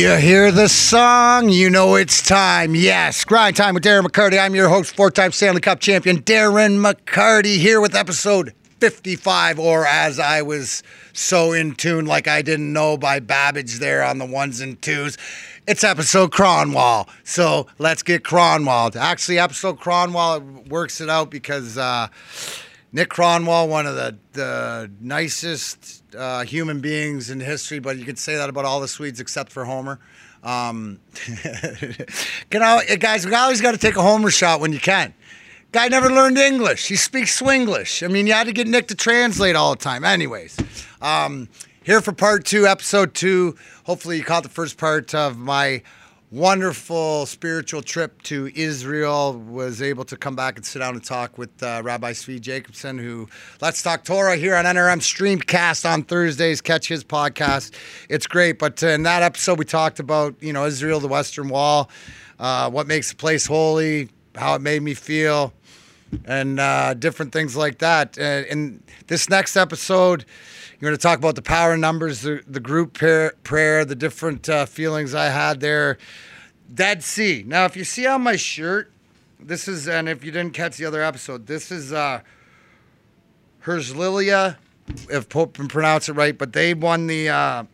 You hear the song, you know it's time. Yes, Grind Time with Darren McCarty. I'm your host, four time Stanley Cup champion, Darren McCarty, here with episode 55, or as I was so in tune, like I didn't know by Babbage there on the ones and twos. It's episode Kronwall. So let's get Kronwall. Actually, episode Kronwall works it out because uh, Nick Kronwall, one of the, the nicest uh, human beings in history, but you could say that about all the Swedes except for Homer. Um, you know, guys, we always got to take a Homer shot when you can. Guy never learned English. He speaks Swinglish. I mean, you had to get Nick to translate all the time. Anyways, um, here for part two, episode two. Hopefully, you caught the first part of my wonderful spiritual trip to Israel. Was able to come back and sit down and talk with uh, Rabbi Zvi Jacobson, who Let's Talk Torah here on NRM Streamcast on Thursdays. Catch his podcast; it's great. But uh, in that episode, we talked about you know Israel, the Western Wall, uh, what makes the place holy, how it made me feel, and uh, different things like that. Uh, in this next episode. You're going to talk about the power numbers, the, the group prayer, prayer the different uh, feelings I had there. Dead Sea. Now, if you see on my shirt, this is, and if you didn't catch the other episode, this is uh, Herzliya, if Pope can pronounce it right, but they won the uh,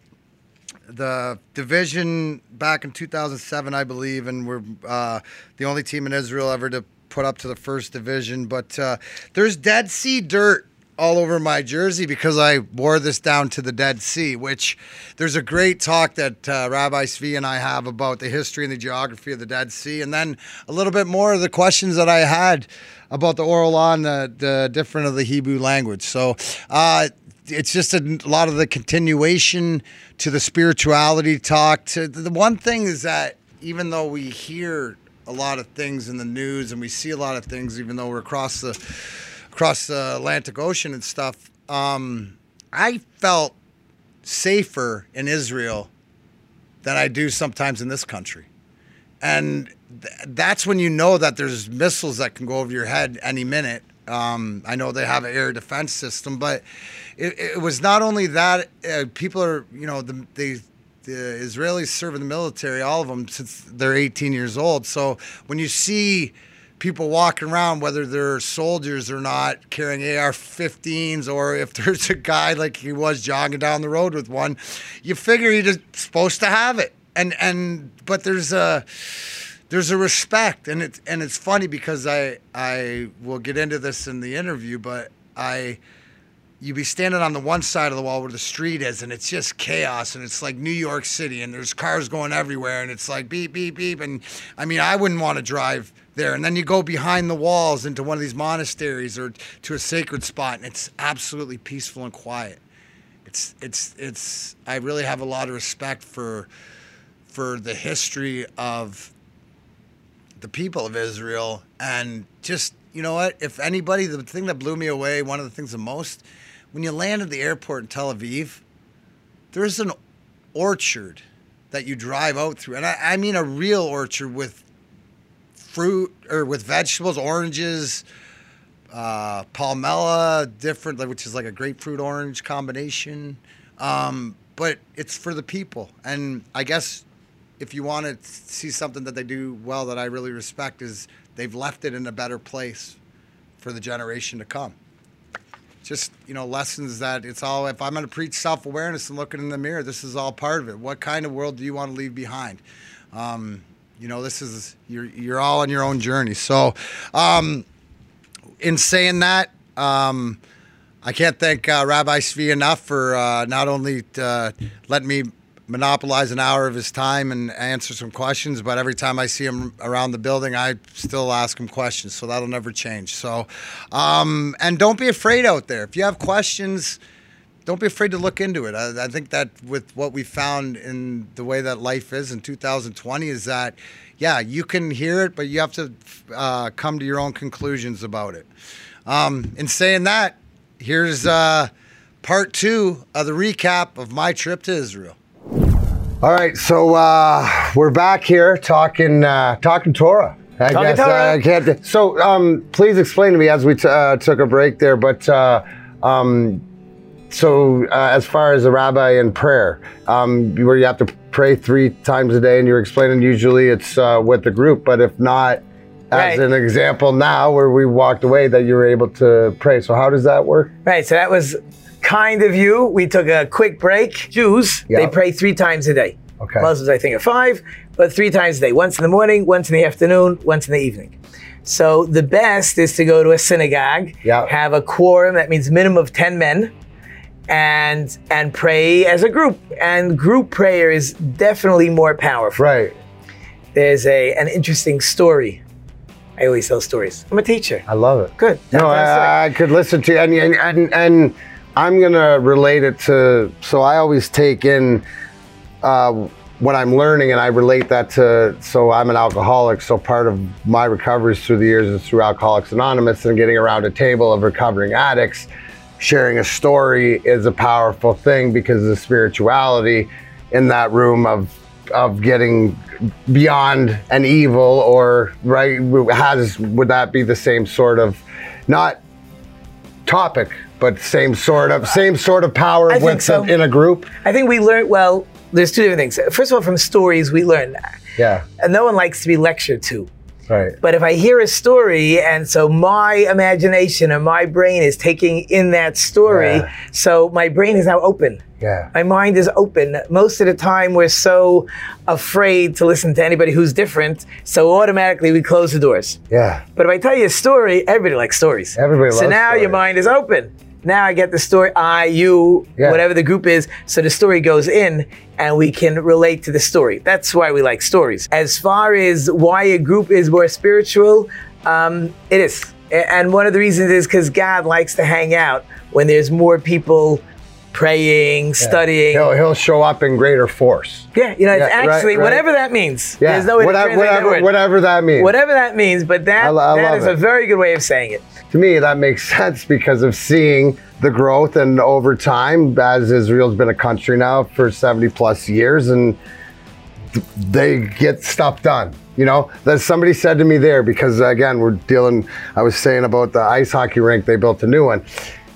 the division back in 2007, I believe, and we're uh, the only team in Israel ever to put up to the first division. But uh, there's Dead Sea dirt all over my jersey because I wore this down to the Dead Sea, which there's a great talk that uh, Rabbi Zvi and I have about the history and the geography of the Dead Sea, and then a little bit more of the questions that I had about the oral law and the, the different of the Hebrew language. So uh, it's just a lot of the continuation to the spirituality talk. To the one thing is that even though we hear a lot of things in the news and we see a lot of things, even though we're across the across the Atlantic Ocean and stuff, um, I felt safer in Israel than I do sometimes in this country. And th- that's when you know that there's missiles that can go over your head any minute. Um, I know they have an air defense system, but it, it was not only that. Uh, people are, you know, the, they, the Israelis serve in the military, all of them, since they're 18 years old. So when you see people walking around, whether they're soldiers or not, carrying AR-15s, or if there's a guy like he was jogging down the road with one, you figure he's just supposed to have it. And and but there's a there's a respect, and it's and it's funny because I I will get into this in the interview, but I you be standing on the one side of the wall where the street is and it's just chaos and it's like New York City and there's cars going everywhere and it's like beep beep beep and I mean I wouldn't want to drive there and then you go behind the walls into one of these monasteries or to a sacred spot and it's absolutely peaceful and quiet it's it's it's I really have a lot of respect for for the history of the people of Israel and just you know what if anybody the thing that blew me away one of the things the most when you land at the airport in Tel Aviv, there's an orchard that you drive out through. And I, I mean a real orchard with fruit or with vegetables, oranges, uh, palmella, different, which is like a grapefruit orange combination. Um, but it's for the people. And I guess if you want to see something that they do well that I really respect is they've left it in a better place for the generation to come just you know lessons that it's all if i'm going to preach self-awareness and looking in the mirror this is all part of it what kind of world do you want to leave behind um, you know this is you're you're all on your own journey so um, in saying that um, i can't thank uh, rabbi Zvi enough for uh, not only uh, letting me monopolize an hour of his time and answer some questions. But every time I see him around the building, I still ask him questions. So that'll never change. So, um, and don't be afraid out there. If you have questions, don't be afraid to look into it. I, I, think that with what we found in the way that life is in 2020 is that, yeah, you can hear it, but you have to uh, come to your own conclusions about it. Um, in saying that, here's uh, part two of the recap of my trip to Israel. All right, so uh, we're back here talking talking Torah. I talking guess Torah. I can't. So, um, please explain to me as we t- uh, took a break there. But uh, um, so, uh, as far as the rabbi and prayer, um, where you have to pray three times a day, and you're explaining usually it's uh, with the group, but if not, as Right. an example now where we walked away, that you were able to pray. So how does that work? Right, so that was kind of you. We took a quick break. Jews, Yeah. they pray three times a day. Okay. Muslims, I think, are five, but three times a day. Once in the morning, once in the afternoon, once in the evening. So the best is to go to a synagogue, Yeah. have a quorum, that means minimum of 10 men, and and pray as a group. And group prayer is definitely more powerful. Right. There's a an interesting story. I always tell stories. I'm a teacher. I love it. Good. No, a story. I, I could listen to and and and, and I'm gonna relate it to. So I always take in uh, what I'm learning, and I relate that to. So I'm an alcoholic. So part of my recoveries through the years is through Alcoholics Anonymous and getting around a table of recovering addicts. Sharing a story is a powerful thing because of the spirituality in that room of of getting beyond an evil or right has would that be the same sort of not topic but same sort of same sort of power I with so. in a group I think we learn well. There's two different things. First of all, from stories we learn. yeah And no one likes to be lectured to. Right But if I hear a story, and so my imagination or my brain is taking in that story, Yeah. so my brain is now open. yeah My mind is open. Most of the time, we're so afraid to listen to anybody who's different, so automatically we close the doors. yeah But if I tell you a story, everybody likes stories. Everybody So loves now your mind is open. Now I get the story, I, you, Yeah. whatever the group is. So the story goes in and we can relate to the story. That's why we like stories. As far as why a group is more spiritual, um, it is. And one of the reasons is because God likes to hang out when there's more people praying, studying. he'll, he'll show up in greater force Yeah, you know, it's Yeah, actually right. whatever that means. yeah There's no way to whatever, that whatever, whatever that means Whatever that means, but that, I I that is a very good way of saying it. To me that makes sense because of seeing the growth and over time as israel's been a country now for 70 plus years and they get stuff done you know? That somebody said to me there because again we're dealing i was saying about the ice hockey rink they built a new one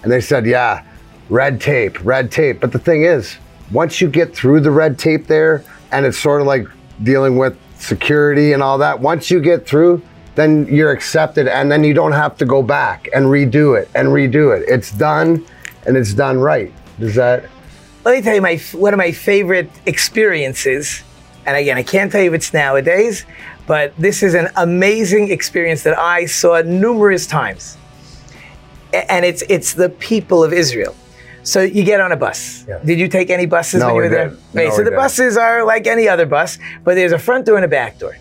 and they said yeah red tape red tape. But the thing is once you get through the red tape there and it's sort of like dealing with security and all that once you get through then you're accepted and then you don't have to go back and redo it and redo it it's done and it's done right does that Let me tell you my one of my favorite experiences, and again, I can't tell you if it's nowadays, but this is an amazing experience that I saw numerous times. And it's it's the people of Israel. So you get on a bus. Yeah. Did you take any buses No, when you we were there? didn't. Okay, No, so we the didn't. buses are like any other bus, but there's a front door and a back door.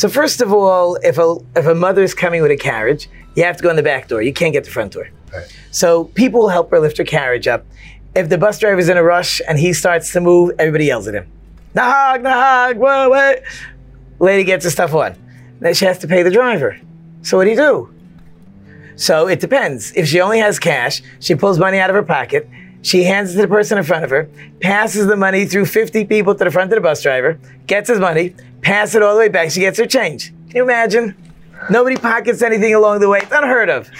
So first of all, if a if a mother is coming with a carriage, you have to go in the back door. You can't get the front door. Right. So people will help her lift her carriage up. If the bus driver's in a rush and he starts to move, everybody yells at him. Nahag, nahag, whoa, wait. Lady gets the stuff on. Then she has to pay the driver. So what do you do? So it depends. If she only has cash, she pulls money out of her pocket. She hands it to the person in front of her, passes the money through 50 people to the front of the bus driver, gets his money, passes it all the way back. She gets her change. Can you imagine? Nobody pockets anything along the way. It's unheard of.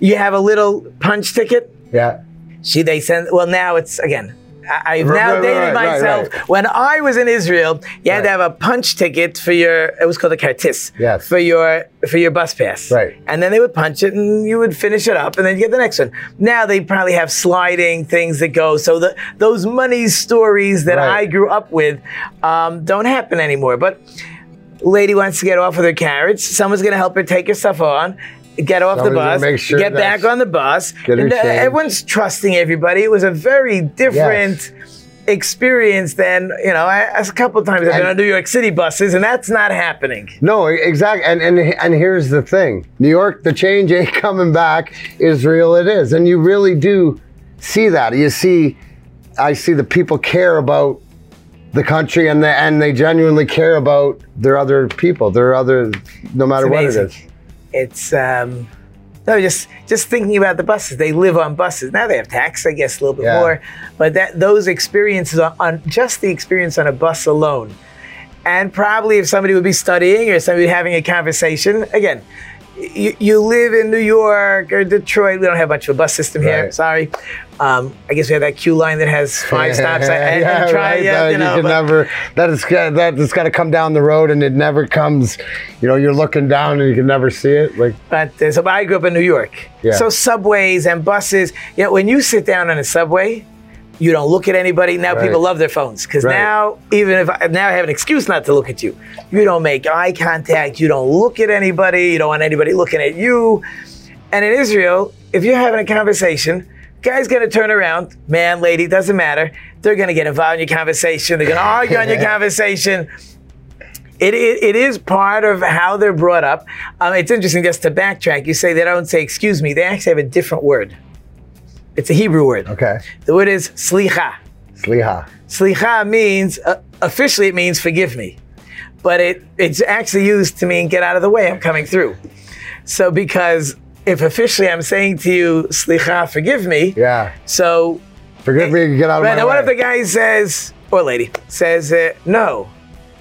You have a little punch ticket. yeah She they send well now it's again. I've Right, now right, dated right, myself. When I was in Israel, you had to have a punch ticket for your. It was called a kartis. Yes. For your for your bus pass. Right. And then they would punch it, and you would finish it up, and then you get the next one. Now they probably have sliding things that go. So the those money stories that. I grew up with um, don't happen anymore. But lady wants to get off with her carriage. Someone's going to help her take her stuff on. Get off Somebody's the bus, make sure get back on the bus. And, uh, change. everyone's trusting everybody. It was a very different experience than you know. I, as a couple of times I've been And- on New York City buses, and that's not happening. No, exactly. And, and and here's the thing: New York, the change ain't coming back. Israel, it is, and you really do see that. You see, I see the people care about the country, and they, and they genuinely care about their other people, their other, no matter what it is. It's um, no, just just thinking about the buses. They live on buses now. They have tax, I guess, a little bit Yeah. more, but that those experiences on, on just the experience on a bus alone, and probably if somebody would be studying or somebody having a conversation again. You, you live in New York or Detroit. We don't have much of a bus system here. Right. Sorry. Um, I guess we have that QLine that has five stops. I, I yeah, right. yet, That you know, can never. That is that it's got to come down the road, and it never comes. You know, you're looking down, and you can never see it. Like But uh, so I grew up in New York. Yeah. So subways and buses. You know, when you sit down on a subway, you don't look at anybody. Now Right. people love their phones because Right. now even if I, now I have an excuse not to look at you. You don't make eye contact. You don't look at anybody. You don't want anybody looking at you. And in Israel, if you're having a conversation, guy's gonna turn around, man, lady, doesn't matter. They're gonna get involved in your conversation. They're gonna argue on your conversation. It, it, it is part of how they're brought up. Um, it's interesting just to backtrack. You say they don't say excuse me. They actually have a different word. It's a Hebrew word. okay, The word is slicha. sliha. Slicha means uh, officially it means forgive me, but it it's actually used to mean get out of the way. I'm coming through. So because if officially I'm saying to you slicha, forgive me. Yeah, So forgive me. Get out of Right, my now, way. what if the guy says, or lady says, uh, no?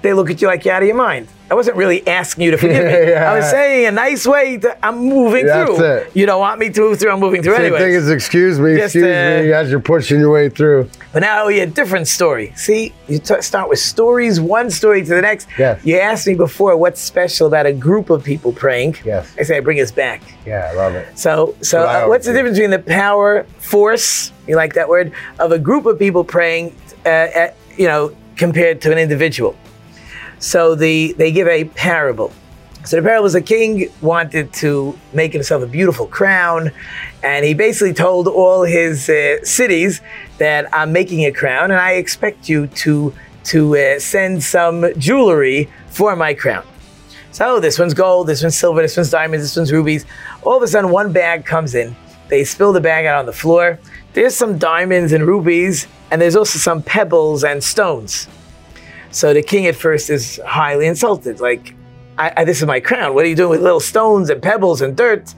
They look at you like you're out of your mind. I wasn't really asking you to forgive me. Yeah. I was saying a nice way to, I'm moving That's through. it. You don't want me to move through, I'm moving through anyway. thing as excuse me, Just, excuse uh, me, as you're pushing your way through. But now you a different story. See, you t- start with stories, one story to the next. Yes. You asked me before what's special about a group of people praying. Yes. I say I bring us back. Yeah, I love it. So, so uh, what's the difference between the power, force, you like that word, of a group of people praying, uh, at, you know, compared to an individual? So the they give a parable. So the parable is a king wanted to make himself a beautiful crown, and he basically told all his uh, cities that I'm making a crown, and I expect you to to uh, send some jewelry for my crown. So this one's gold, this one's silver, this one's diamonds, this one's rubies. All of a sudden, one bag comes in. They spill the bag out on the floor. There's some diamonds and rubies, and there's also some pebbles and stones. So the king at first is highly insulted. Like, I, I, this is my crown. What are you doing with little stones and pebbles and dirt?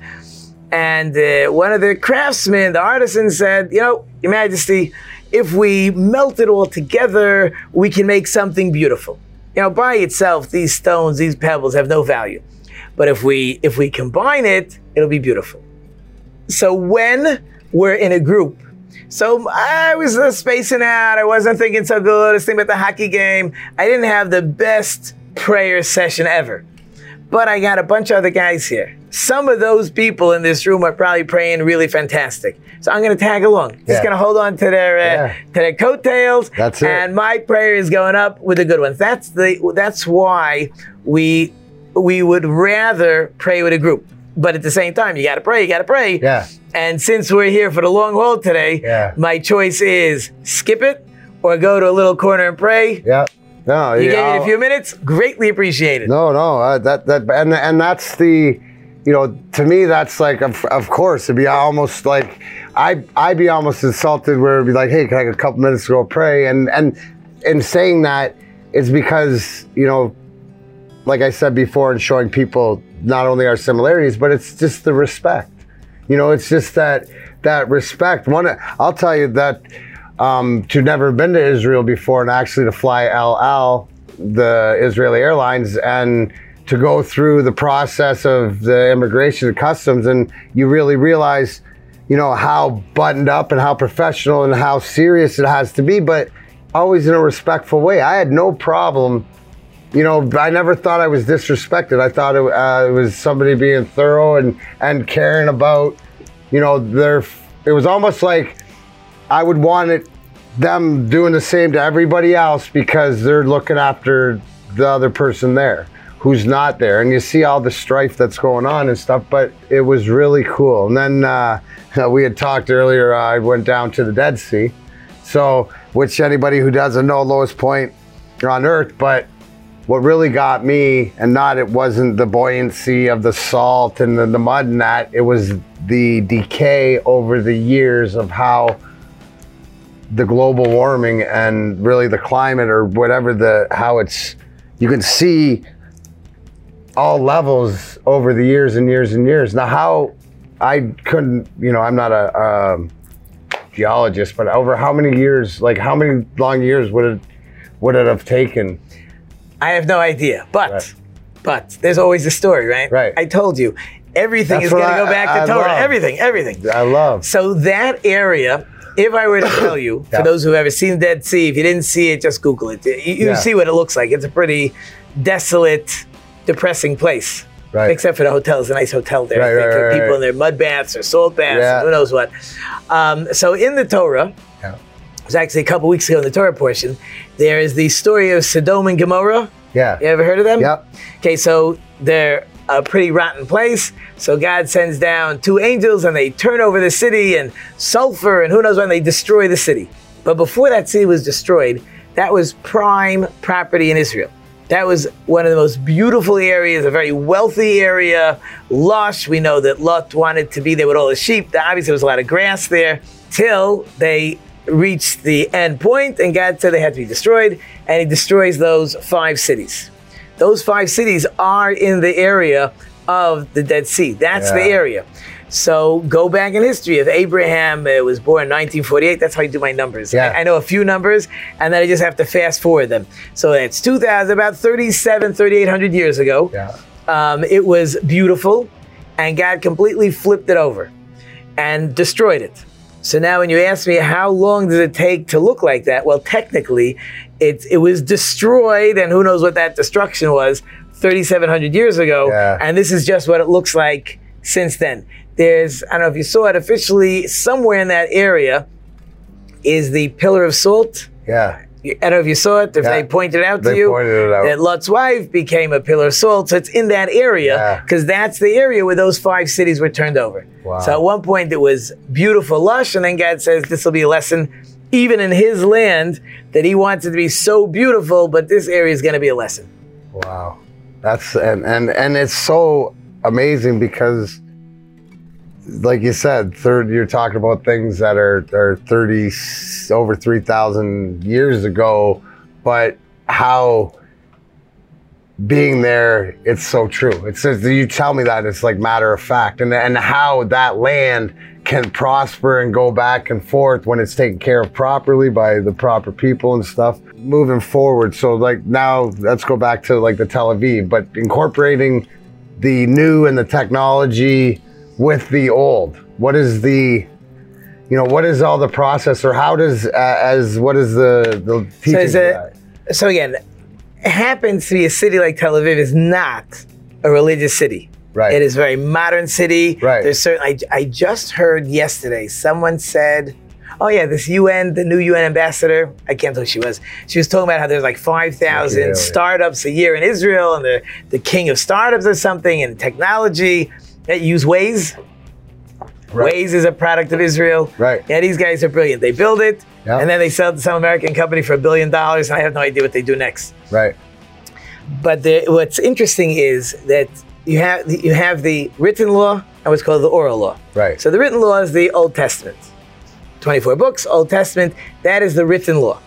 And uh, one of the craftsmen, the artisan, said, You know, Your Majesty, if we melt it all together, we can make something beautiful. You know, by itself, these stones, these pebbles have no value. But if we if we combine it, it'll be beautiful. So when we're in a group, so I was uh, spacing out. I wasn't thinking so good. I was thinking about the hockey game. I didn't have the best prayer session ever. But I got a bunch of other guys here. Some of those people in this room are probably praying really fantastic. So I'm going to tag along. Just going to hold on to their uh, Yeah. to their coattails. That's it. And my prayer is going up with the good ones. That's the that's why we we would rather pray with a group. But at the same time, you got to pray. You got to pray. Yeah. And since we're here for the long haul today, Yeah. my choice is skip it or go to a little corner and pray. Yeah. No, You yeah, gave it I'll- a few minutes. Greatly appreciated. No, no, uh, that that and and that's the, you know, to me that's like of, of course it'd be almost like I I'd be almost insulted where it'd be like, hey, can I get a couple minutes to go pray? And and in saying that, it's because you know, like I said before, in showing people not only our similarities, but it's just the respect. You know, it's just that that respect. One, I'll tell you that um, to never been to Israel before and actually to fly El Al, the Israeli Airlines, and to go through the process of the immigration and customs, and you really realize, you know, how buttoned up and how professional and how serious it has to be, but always in a respectful way. I had no problem you know, I never thought I was disrespected. I thought it, uh, it was somebody being thorough and, and caring about, you know, their. It was almost like I would want it, them doing the same to everybody else because they're looking after the other person there who's not there. And you see all the strife that's going on and stuff, but it was really cool. And then uh, we had talked earlier, uh, I went down to the Dead Sea. So, which anybody who doesn't know, lowest point on earth, but what really got me and not it wasn't the buoyancy of the salt and the, the mud and that it was the decay over the years of how the global warming and really the climate or whatever the how it's you can see all levels over the years and years and years. Now how i couldn't you know i'm not a um, geologist but over how many years like how many long years would it would it have taken I have no idea. But, Right. but there's always a story, right? Right. I told you, Everything That's is going to go back I to Torah. love. Everything, everything. I love. So that area, if I were to tell you, Yeah. for those who have ever seen Dead Sea, if you didn't see it, just Google it. You, you Yeah. see what it looks like. It's a pretty desolate, depressing place. Right. Except for the hotel. It's a nice hotel there. Right, right, right, people in their mud baths or salt baths, Yeah. who knows what. Um, so in the Torah. It was actually a couple weeks ago in the Torah portion, there is the story of Sodom and Gomorrah. Yeah. You ever heard of them? Yep. Okay, so they're a pretty rotten place. So God sends down two angels and they turn over the city and sulfur and who knows when they destroy the city. But before that city was destroyed, that was prime property in Israel. That was one of the most beautiful areas, a very wealthy area, lush. We know that Lot wanted to be there with all the sheep. Obviously, there was a lot of grass there till they reached the end point, and God said they had to be destroyed, and He destroys those five cities. Those five cities are in the area of the Dead Sea. That's the area. So go back in history. If Abraham uh, was born in 1948, that's how I do my numbers. Yeah. I, I know a few numbers, and then I just have to fast forward them. So it's 2000, about 37, 3800 years ago. Yeah. Um, it was beautiful, and God completely flipped it over and destroyed it. So now, when you ask me how long does it take to look like that, well, technically, it it was destroyed, and who knows what that destruction was 3,700 years ago, Yeah. and this is just what it looks like since then. There's I don't know if you saw it officially somewhere in that area is the pillar of salt. Yeah. I don't know if you saw it, if Yeah. they pointed out to They you pointed it out. that Lot's wife became a pillar of salt. So it's in that area Yeah. because that's the area where those five cities were turned over. Wow. So at one point it was beautiful, lush, and then God says this will be a lesson, even in His land, that He wants it to be so beautiful, but this area is going to be a lesson. Wow. That's and and and it's so amazing because like you said, third you're talking about things that are are 30 over 3000 years ago, but how being there it's so true. It says you tell me that it's like matter of fact and and how that land can prosper and go back and forth when it's taken care of properly by the proper people and stuff moving forward so like now let's go back to like the tel aviv but incorporating the new and the technology with the old what is the you know what is all the process or how does uh, as what is the the teaching is for it- So again, it happens to be a city like Tel Aviv is not a religious city. Right. It is a very modern city. Right. There's certain. I, I just heard yesterday someone said, "Oh yeah, this UN, the new UN ambassador. I can't tell who she was. She was talking about how there's like 5000 Yeah, thousand yeah. startups a year in Israel, and the the king of startups or something, and technology that use Waze. Right. Waze is a product of Israel. Right. Yeah, these guys are brilliant. They build it, Yeah. and then they sell it to some American company for a billion dollars, and I have no idea what they do next. right But the, what's interesting is that you have you have the written law and what's called the oral law. right So the written law is the Old Testament, 24 books, Old Testament. That is the written law.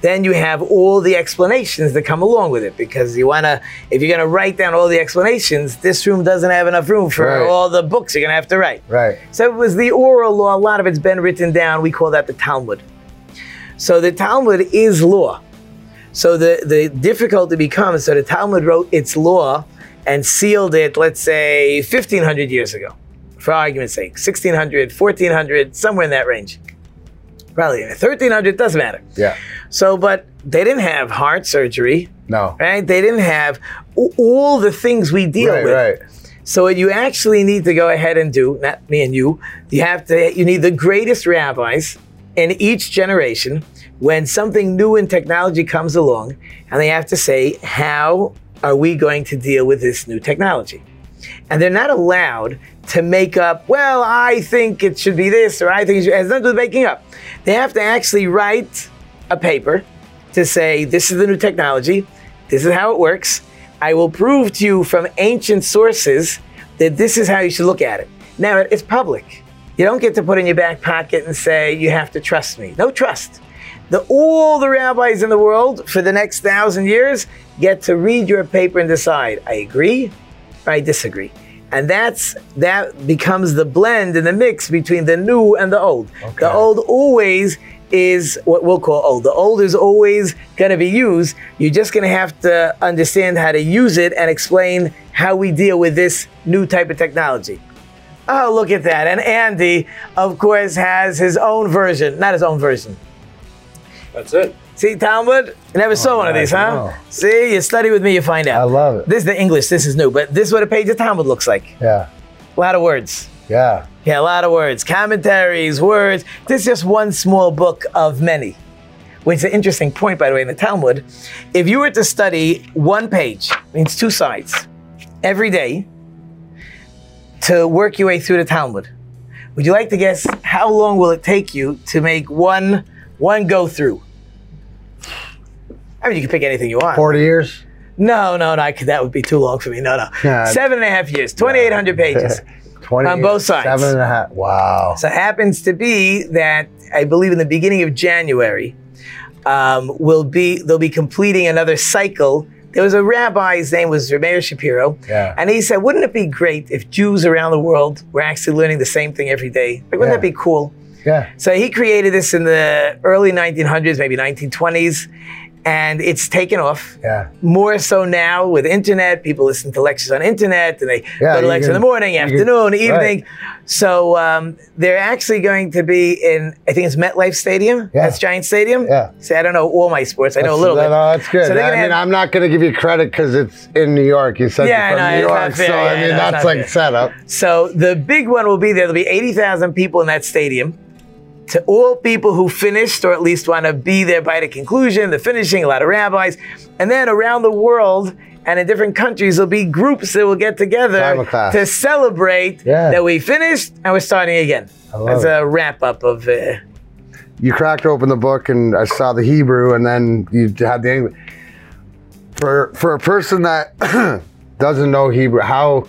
Then you have all the explanations that come along with it because you want to, if you're going to write down all the explanations, this room doesn't have enough room for Right. all the books you're going to have to write. right So it was the oral law. A lot of it's been written down. We call that the Talmud. So the Talmud is law. So the, the difficulty becomes so the Talmud wrote its law and sealed it, let's say, 1500 years ago, for argument's sake, 1600, 1400, somewhere in that range. Probably 1300, doesn't matter. yeah So, but they didn't have heart surgery, no right? They didn't have all the things we deal right with. right So what you actually need to go ahead and do, not me and you, you have to you need the greatest rabbis in each generation when something new in technology comes along and they have to say how are we going to deal with this new technology? And they're not allowed to make up, well, I think it should be this or I think it, should, it has nothing to do with making up. They have to actually write a paper to say this is the new technology, this is how it works. I will prove to you from ancient sources that this is how you should look at it. Now it's public. You don't get to put in your back pocket and say you have to trust me. No trust. The, all the rabbis in the world for the next thousand years get to read your paper and decide I agree or I disagree. And that's that becomes the blend and the mix between the new and the old. Okay. The old always is what we'll call old. The old is always going to be used. You're just going to have to understand how to use it and explain how we deal with this new type of technology. Oh, look at that. And Andy, of course, has his own version. Not his own version. That's it. See, Talmud? You never oh, saw one of these, huh? No. See, you study with me, you find out. I love it. This is the English, this is new, but this is what a page of Talmud looks like. Yeah. A lot of words. Yeah. Yeah, a lot of words. Commentaries, words. This is just one small book of many. Which is an interesting point, by the way, in the Talmud. If you were to study one page, means two sides, every day, to work your way through the Talmud, would you like to guess how long will it take you to make one one go through? I mean, you can pick anything you want. 40 years? No, no, no. I could, that would be too long for me. No, no. Yeah. Seven and a half years, 2,800 pages. 20 On both sides. Seven and a half. Wow. So it happens to be that I believe in the beginning of January, um, will be they'll be completing another cycle. There was a rabbi, his name was Meir Shapiro, Yeah. and he said, "Wouldn't it be great if Jews around the world were actually learning the same thing every day? Like, wouldn't Yeah. that be cool?" Yeah. So he created this in the early 1900s, maybe 1920s, and it's taken off. Yeah. More so now with internet, people listen to lectures on internet, and they Yeah, go to lectures in the morning, you can- afternoon, evening. right. So um, they're actually going to be in, I think it's MetLife Stadium. Yeah. That's Giant Stadium. Yeah. See, I don't know all my sports. I know a little no, bit. No, that's good. So I mean, have- I'm not going to give you credit because it's in New York. You said Yeah, you're from know, New York, fair. so Yeah, I mean it's that's like fair. setup. So the big one will be there. There'll be 80,000 people in that stadium. To all people who finished or at least want to be there by the conclusion, the finishing, a lot of rabbis. And then around the world and in different countries, there'll be groups that will get together to celebrate Yeah. that we finished and we're starting again. That's it. a wrap up of. Uh, You cracked open the book and I saw the Hebrew, and then you had the English. For for a person that doesn't know Hebrew, how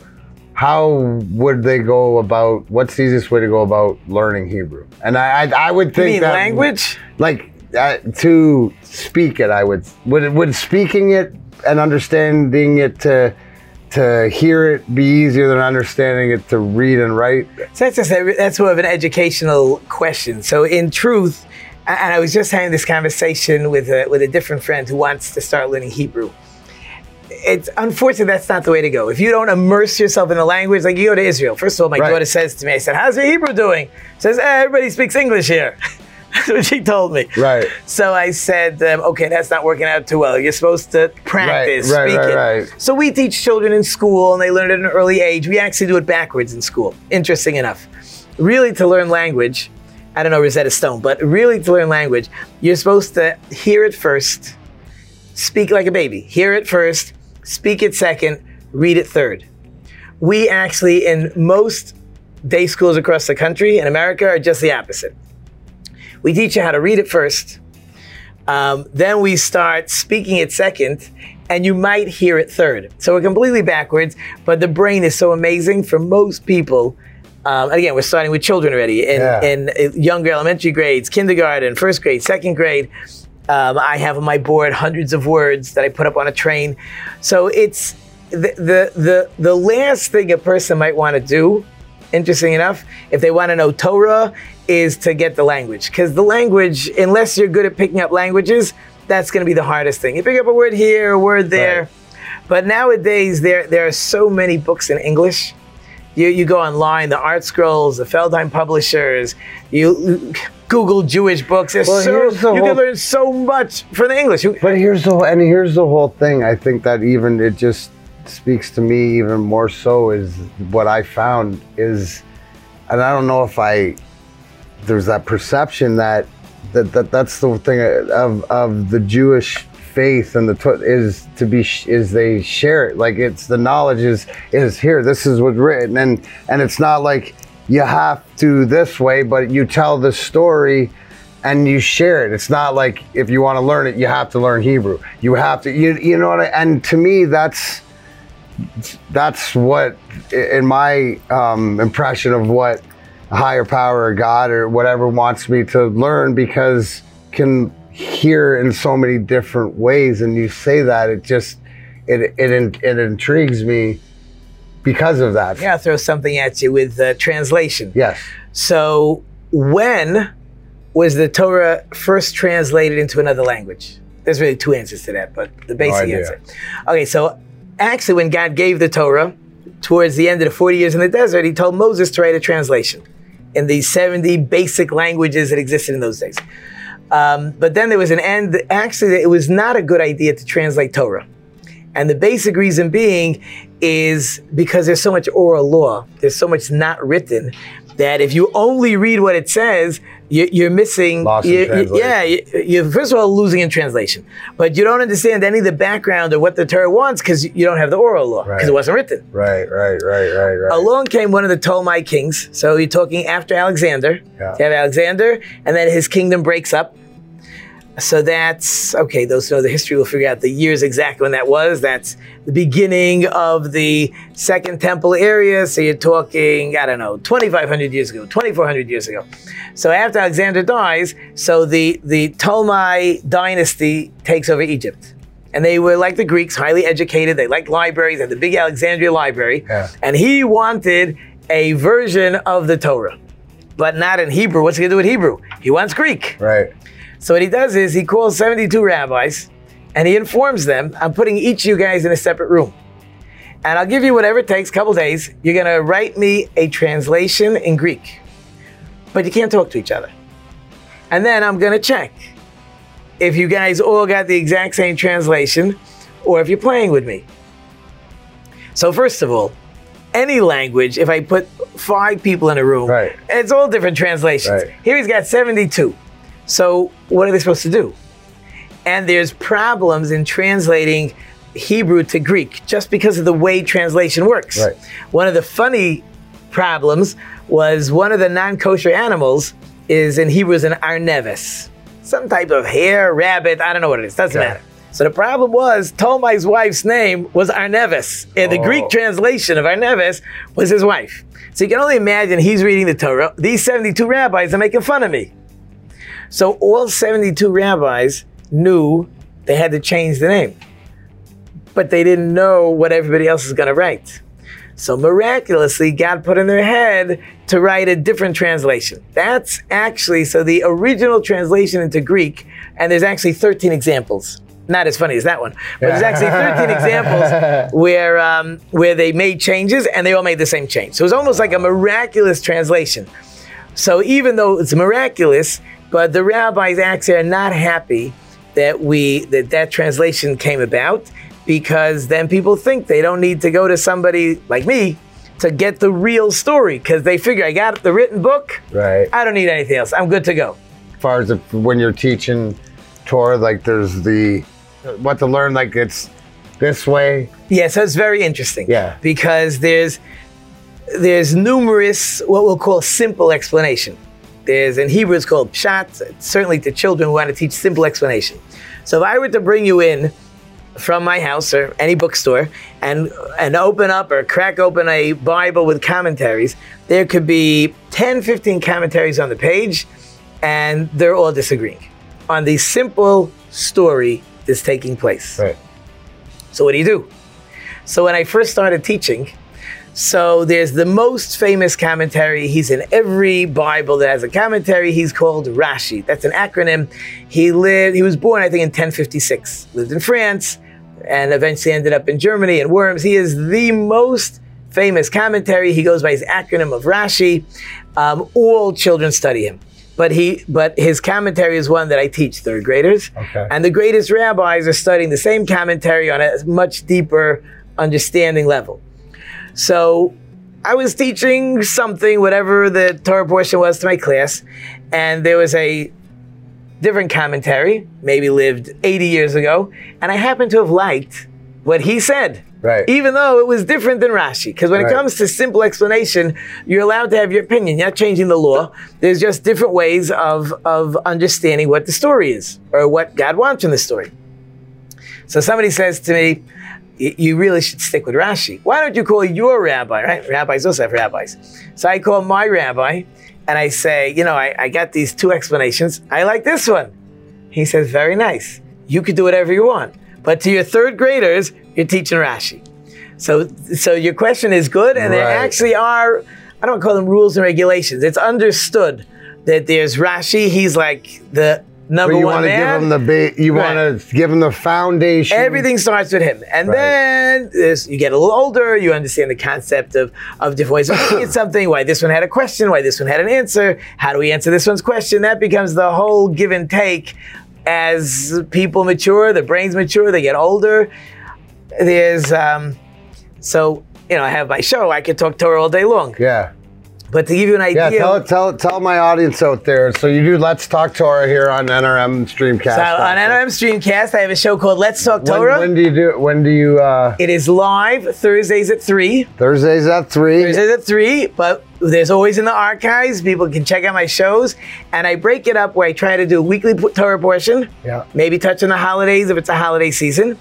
how would they go about? What's the easiest way to go about learning Hebrew? And I I, I would you think mean that language? like uh, to speak it i would would would speaking it and understanding it to to hear it be easier than understanding it to read and write So that's just a, that's more of an educational question. So in truth, and I was just having this conversation with a, with a different friend who wants to start learning Hebrew. It's unfortunately that's not the way to go. If you don't immerse yourself in the language, like you go to Israel. First of all, my Right. daughter says to me, I said, "How's your Hebrew doing?" She Says, eh, "Everybody speaks English here." that's what she told me. Right. So I said, um, "Okay, that's not working out too well. You're supposed to practice right, right, speaking." right. So we teach children in school, and they learn it at an early age. We actually do it backwards in school. Interesting enough. Really, to learn language, I don't know Rosetta Stone, but really to learn language, you're supposed to hear it first, speak like a baby. Hear it first, speak it second, read it third. We actually, in most day schools across the country in America, are just the opposite. We teach you how to read it first, um, then we start speaking it second, and you might hear it third. So we're completely backwards, but the brain is so amazing for most people. Um, again, we're starting with children already in, Yeah. in uh, younger elementary grades, kindergarten, first grade, second grade. Um, I have on my board hundreds of words that I put up on a train. So it's the the the, the last thing a person might want to do interesting enough, if they want to know Torah, is to get the language. Because the language, unless you're good at picking up languages, that's going to be the hardest thing. You pick up a word here, a word there. Right. But nowadays, there, there are so many books in English. You, you go online, the ArtScrolls, the Feldheim Publishers, you Google Jewish books. There's Well, so, the you whole- can learn so much from the English. But here's the and here's the whole thing i think that even it just speaks to me even more so is what i found is and i don't know if i there's that perception that that, that that's the thing of of the Jewish faith and the to- is to be sh- is they share it like it's the knowledge is is here this is what's written and and it's not like you have to this way but you tell the story and you share it. It's not like if you want to learn it you have to learn Hebrew. You have to you you know what I, and to me that's that's what in my um, impression of what a higher power or god or whatever wants me to learn because can hear in so many different ways and you say that it just it it, it intrigues me because of that Yeah, throw something at you with uh, translation. yes So, when was the Torah first translated into another language? There's really two answers to that, but the basic idea. answer. Okay, so actually, when God gave the Torah, towards the end of the 40 years in the desert, he told Moses to write a translation in the 70 basic languages that existed in those days. Um, but then there was an end. Actually, it was not a good idea to translate Torah. And the basic reason being is because there's so much oral law, there's so much not written that if you only read what it says, you, you're missing. Lost in you- you- translation. yeah, you, you're first of all losing in translation, but you don't understand any of the background or what the Torah wants because you don't have the oral law because Right. it wasn't written. Right, right, right, right, right. Along came one of the Ptolemy kings. So you're talking after Alexander. Yeah. You have Alexander, and then his kingdom breaks up. So that's okay. Those who know the history will figure out the years exactly when that was. That's the beginning of the Second Temple area. So you're talking, I don't know, 2,500 years ago, 2,400 years ago. So after Alexander dies, so the the Ptolemy dynasty takes over Egypt. And they were like the Greeks, highly educated. They liked libraries, they had the big Alexandria library. Yeah. And he wanted a version of the Torah, but not in Hebrew. What's he gonna do with Hebrew? He wants Greek. right. So what he does is he calls 72 rabbis and he informs them, I'm putting each of you guys in a separate room. And I'll give you whatever it takes, a couple days. You're gonna write me a translation in Greek. But you can't talk to each other. And then I'm gonna check if you guys all got the exact same translation or if you're playing with me. So first of all, any language, if I put five people in a room, Right. it's all different translations. Right. Here he's got 72. So what are they supposed to do? And there's problems in translating Hebrew to Greek just because of the way translation works. Right. One of the funny problems was one of the non-kosher animals is in Hebrew is an arnevis, some type of hare, rabbit, I don't know what it is, doesn't Okay. matter. So the problem was Ptolemy's wife's name was Arnevis. And the Oh. Greek translation of Arnevis was his wife. So you can only imagine he's reading the Torah. These 72 rabbis are making fun of me. So all 72 rabbis knew they had to change the name. But they didn't know what everybody else is going to write. So miraculously, God put in their head to write a different translation. That's actually, so the original translation into Greek, and there's actually 13 examples. Not as funny as that one, but there's actually 13 examples where um, where they made changes and they all made the same change. So it was almost like a miraculous translation. So even though it's miraculous, but the rabbis actually are not happy that we that that translation came about because then people think they don't need to go to somebody like me to get the real story because they figure I got the written book. Right. I don't need anything else. I'm good to go. As far as if, when you're teaching Torah, like there's the what to learn, like it's this way. Yeah, so it's very interesting. Yeah. Because there's there's numerous what we'll call simple explanation. There's in Hebrew it's called pshat, certainly to children who want to teach simple explanation. So if I were to bring you in from my house or any bookstore and and open up or crack open a Bible with commentaries, there could be 10, 15 commentaries on the page, and they're all disagreeing on the simple story that's taking place. Right. So what do you do? So when I first started teaching, so there's the most famous commentary. He's in every Bible that has a commentary. He's called Rashi. That's an acronym. He lived. He was born, I think, in 1056. Lived in France, and eventually ended up in Germany in Worms. He is the most famous commentary. He goes by his acronym of Rashi. Um, all children study him. But he, but his commentary is one that I teach third graders. Okay. And the greatest rabbis are studying the same commentary on a much deeper understanding level. So I was teaching something, whatever the Torah portion was to my class, and there was a different commentary, maybe lived 80 years ago, and I happened to have liked what he said. Right. Even though it was different than Rashi. Because when Right. it comes to simple explanation, you're allowed to have your opinion. You're not changing the law. There's just different ways of, of understanding what the story is or what God wants in the story. So somebody says to me, "Y- you really should stick with Rashi. Why don't you call your rabbi, right? Rabbis also have rabbis. So I call my rabbi and I say, you know, I, I got these two explanations. I like this one. He says, very nice. You could do whatever you want. But to your third graders, you're teaching Rashi. So, so your question is good, and there actually are, I don't call them rules and regulations. It's understood that there's Rashi. He's like the number you one want to man. give him the ba- you Right. want to give him the foundation. Everything starts with him, and Right. then this, you get a little older. You understand the concept of of different ways of looking at something. Why this one had a question? Why this one had an answer? How do we answer this one's question? That becomes the whole give and take as people mature. Their brains mature. They get older. There's um, so you know I have my show. I could talk Torah all day long, Yeah. But to give you an Yeah, idea. tell tell tell my audience out there. So you do Let's Talk Torah here on NRM Streamcast. so on NRM Streamcast, I have a show called Let's Talk when, Torah. when do you do? It? When do you? uh it is live Thursdays at three. Thursdays at three. Thursdays at three, but there's always in the archives. People can check out my shows, and I break it up where I try to do a weekly Torah portion, Yeah. maybe touch on the holidays if it's a holiday season,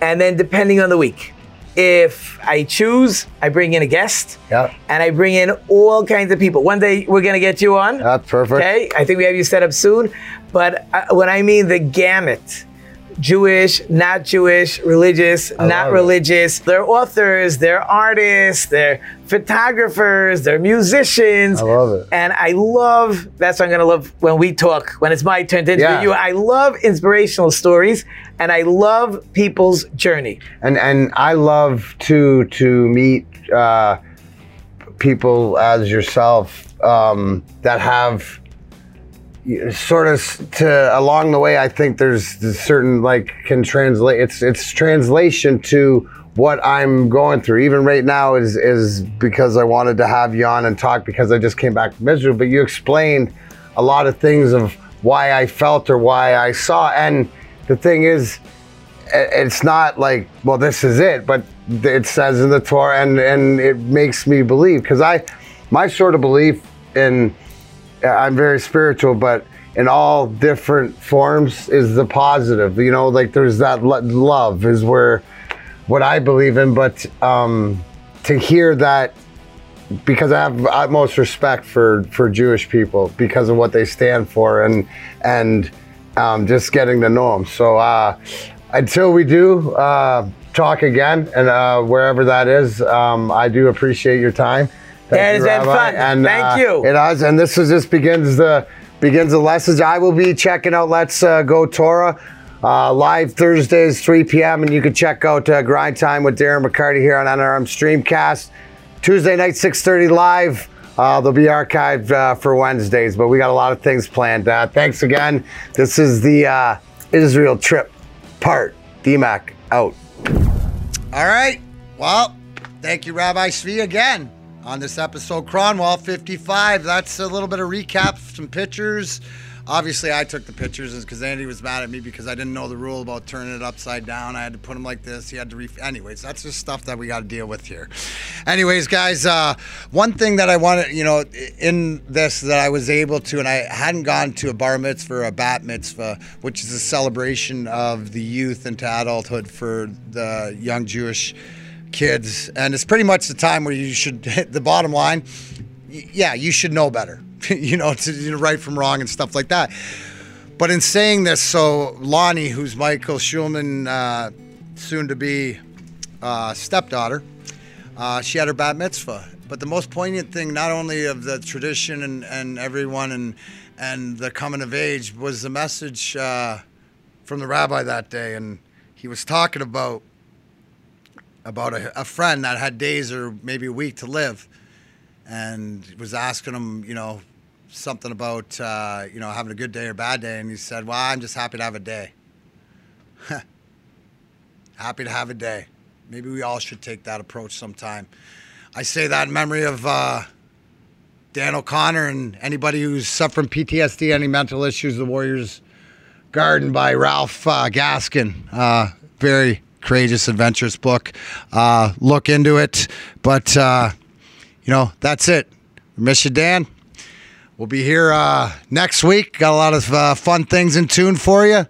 and then depending on the week. If I choose, I bring in a guest, Yeah. and I bring in all kinds of people. One day we're gonna get you on. That's perfect. Okay, I think we have you set up soon. But uh, when I mean the gamut, Jewish, not Jewish, religious, love not it. religious, they're authors, they're artists, they're photographers, they're musicians. I love it. And I love, that's what I'm gonna love when we talk, when it's my turn to interview Yeah. you. I love inspirational stories and I love people's journey. and and I love to to meet uh, people as yourself um, that have sort of to along the way. I think there's certain like can translate. It's it's translation to what I'm going through. Even right now is is because I wanted to have you on and talk because I just came back from Israel. But you explained a lot of things of why I felt or why I saw. And the thing is, it's not like well this is it but it says in the torah and and it makes me believe because i my sort of belief in i'm very spiritual but in all different forms is the positive you know like there's that lo- love is where what i believe in but um to hear that because I have utmost respect for for Jewish people because of what they stand for and and um, just getting to know them. So uh, until we do uh, talk again and uh, wherever that is, um, I do appreciate your time. Thank That has been fun. And, Thank uh, you. It has, and this is just begins the begins the lessons. I will be checking out Let's uh, Go Torah. Uh, live Thursdays, 3 p.m. And you can check out uh, Grind Time with Darren McCarty here on NRM Streamcast. Tuesday night, 6.30 live. Uh, they'll be archived uh, for Wednesdays, but we got a lot of things planned. Uh, thanks again. This is the uh, Israel trip part. DMAC out. All right. Well, thank you, Rabbi Svi, again on this episode. Cronwall 55. That's a little bit of recap, some pictures. Obviously, I took the pictures because Andy was mad at me because I didn't know the rule about turning it upside down. I had to put them like this. He had to re. Anyways, that's just stuff that we got to deal with here. Anyways, guys, uh, one thing that I wanted, you know, in this that I was able to, and I hadn't gone to a bar mitzvah or a bat mitzvah, which is a celebration of the youth into adulthood for the young Jewish kids. And it's pretty much the time where you should hit the bottom line. Yeah, you should know better, you know, to you know, right from wrong and stuff like that. But in saying this, so Lonnie, who's Michael Schulman, uh, soon to be uh, stepdaughter, uh, she had her bat mitzvah. But the most poignant thing, not only of the tradition and, and everyone and and the coming of age, was the message uh, from the rabbi that day, and he was talking about about a, a friend that had days or maybe a week to live, and was asking him, you know, something about uh, you know having a good day or bad day, and he said, "Well, I'm just happy to have a day." happy to have a day. Maybe we all should take that approach sometime. I say that in memory of uh, Dan O'Connor and anybody who's suffering PTSD, any mental issues. The Warriors Garden by Ralph uh, Gaskin. Uh, very courageous, adventurous book. Uh, look into it. But, uh, you know, that's it. Miss you, Dan. We'll be here uh, next week. Got a lot of uh, fun things in tune for you.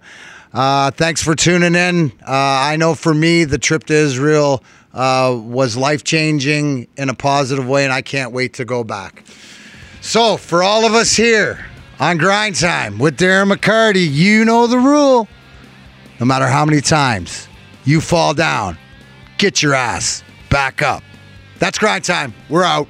Uh, thanks for tuning in. Uh, I know for me, the trip to Israel was life changing in a positive way, and I can't wait to go back. So, for all of us here on Grind Time with Darren McCarty, you know the rule. No matter how many times you fall down, get your ass back up. That's Grind Time. We're out.